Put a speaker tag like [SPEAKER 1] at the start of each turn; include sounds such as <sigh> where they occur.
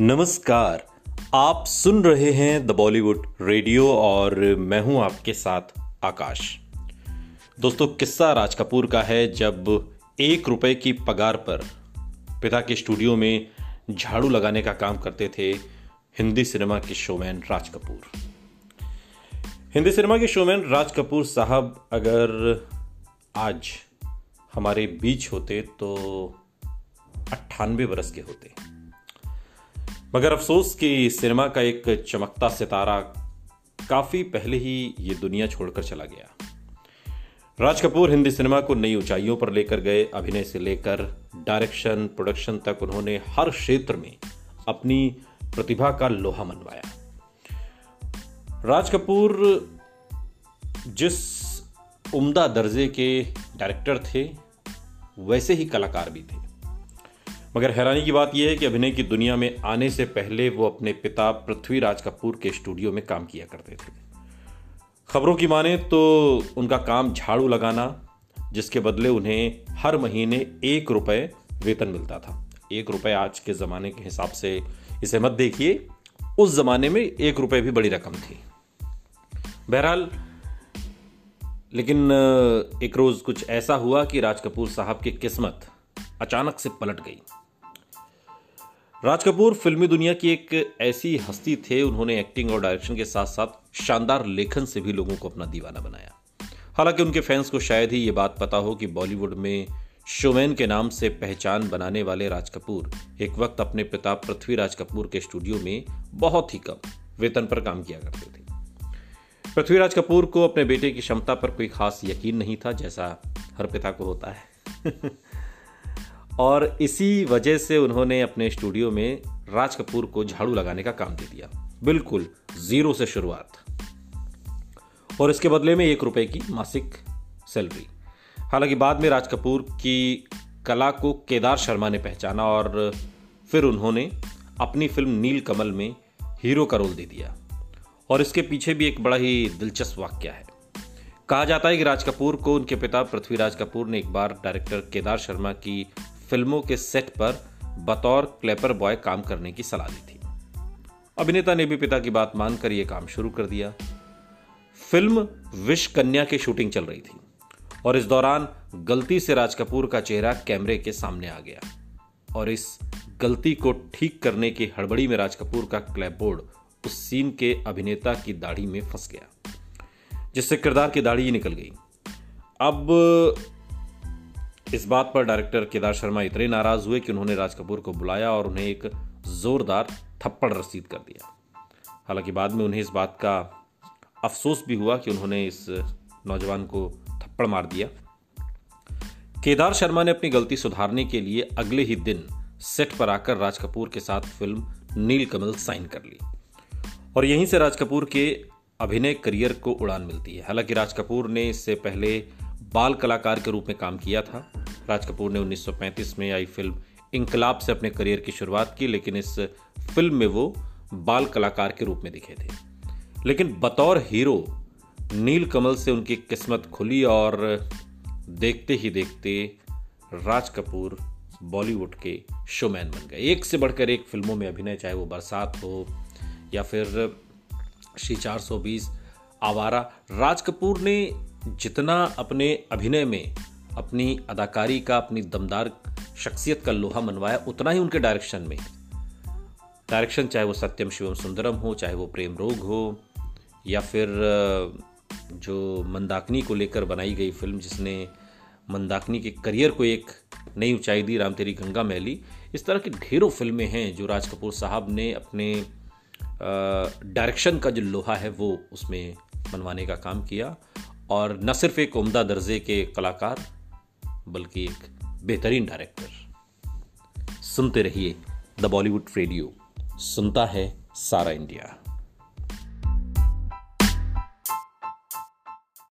[SPEAKER 1] नमस्कार। आप सुन रहे हैं द बॉलीवुड रेडियो और मैं हूँ आपके साथ आकाश। दोस्तों, किस्सा राज कपूर का है जब एक रुपए की पगार पर पिता के स्टूडियो में झाड़ू लगाने का काम करते थे हिंदी सिनेमा के शोमैन राज कपूर। हिंदी सिनेमा के शोमैन राज कपूर साहब, अगर आज हमारे बीच होते तो अट्ठानवे बरस के होते। मगर अफसोस कि सिनेमा का एक चमकता सितारा काफ़ी पहले ही ये दुनिया छोड़कर चला गया। राज कपूर हिंदी सिनेमा को नई ऊंचाइयों पर लेकर गए। अभिनय से लेकर डायरेक्शन, प्रोडक्शन तक उन्होंने हर क्षेत्र में अपनी प्रतिभा का लोहा मनवाया। राज कपूर जिस उम्दा दर्जे के डायरेक्टर थे, वैसे ही कलाकार भी थे। मगर हैरानी की बात यह है कि अभिनय की दुनिया में आने से पहले वो अपने पिता पृथ्वीराज कपूर के स्टूडियो में काम किया करते थे। खबरों की माने तो उनका काम झाड़ू लगाना, जिसके बदले उन्हें हर महीने एक रुपए वेतन मिलता था। एक रुपये आज के ज़माने के हिसाब से इसे मत देखिए, उस ज़माने में एक रुपये भी बड़ी रकम थी। बहरहाल, लेकिन एक रोज़ कुछ ऐसा हुआ कि राज कपूर साहब की किस्मत अचानक से पलट गई। राज कपूर फिल्मी दुनिया की एक ऐसी हस्ती थे, उन्होंने एक्टिंग और डायरेक्शन के साथ साथ शानदार लेखन से भी लोगों को अपना दीवाना बनाया। हालाँकि उनके फैंस को शायद ही ये बात पता हो कि बॉलीवुड में शोमैन के नाम से पहचान बनाने वाले राज कपूर एक वक्त अपने पिता पृथ्वीराज कपूर के स्टूडियो में बहुत ही कम वेतन पर काम किया करते थे। पृथ्वीराज कपूर को अपने बेटे की क्षमता पर कोई खास यकीन नहीं था, जैसा हर पिता को होता है। <laughs> और इसी वजह से उन्होंने अपने स्टूडियो में राज कपूर को झाड़ू लगाने का काम दे दिया। बिल्कुल, ज़ीरो से शुरुआत। और इसके बदले में एक रुपए की मासिक सैलरी। हालाँकि बाद में राज कपूर की कला को केदार शर्मा ने पहचाना और फिर उन्होंने अपनी फ़िल्म नील कमल में हीरो का रोल दे दिया। और इसके पीछे भी एक बड़ा ही दिलचस्प वाक्य है। कहा जाता है कि राज कपूर को उनके पिता पृथ्वीराज कपूर ने एक बार डायरेक्टर केदार शर्मा की फ़िल्मों के सेट पर बतौर क्लेपर बॉय काम करने की सलाह दी थी। अभिनेता ने भी पिता की बात मानकर यह काम शुरू कर दिया। फ़िल्म विश कन्या की शूटिंग चल रही थी और इस दौरान गलती से राज कपूर का चेहरा कैमरे के सामने आ गया और इस गलती को ठीक करने की हड़बड़ी में राज कपूर का क्लैपबोर्ड उस सीन के अभिनेता की दाढ़ी में फंस गया, जिससे किरदार की दाढ़ी ही निकल गई। अब इस बात पर डायरेक्टर केदार शर्मा इतने नाराज़ हुए कि उन्होंने राज कपूर को बुलाया और उन्हें एक जोरदार थप्पड़ रसीद कर दिया। हालाँकि बाद में उन्हें इस बात का अफसोस भी हुआ कि उन्होंने इस नौजवान को थप्पड़ मार दिया। केदार शर्मा ने अपनी गलती सुधारने के लिए अगले ही दिन सेट पर आकर राज कपूर के साथ फ़िल्म नील कमल साइन कर ली। और यहीं से राज कपूर के अभिनय करियर को उड़ान मिलती है। हालाँकि राज कपूर ने इससे पहले बाल कलाकार के रूप में काम किया था। राज कपूर ने 1935 में आई फ़िल्म इंकलाब से अपने करियर की शुरुआत की, लेकिन इस फ़िल्म में वो बाल कलाकार के रूप में दिखे थे। लेकिन बतौर हीरो नील कमल से उनकी किस्मत खुली और देखते ही देखते राज कपूर बॉलीवुड के शोमैन बन गए। एक से बढ़कर एक फ़िल्मों में अभिनय, चाहे वो बरसात हो या फिर श्री चार सौ बीस, आवारा। राज कपूर ने जितना अपने अभिनय में अपनी अदाकारी का, अपनी दमदार शख्सियत का लोहा मनवाया, उतना ही उनके डायरेक्शन में। डायरेक्शन चाहे वो सत्यम, शिवम, सुंदरम हो, चाहे वो प्रेम रोग हो, या फिर जो मंदाकिनी को लेकर बनाई गई फ़िल्म जिसने मंदाकिनी के करियर को एक नई ऊंचाई दी, राम तेरी गंगा मैली, इस तरह की ढेरों फ़िल्में हैं जो राज कपूर साहब ने अपने डायरेक्शन का जो लोहा है वो उसमें मनवाने का काम किया। और न सिर्फ़ एक उम्दा दर्जे के कलाकार बल्कि एक बेहतरीन डायरेक्टर। सुनते रहिए द बॉलीवुड रेडियो। सुनता है सारा इंडिया।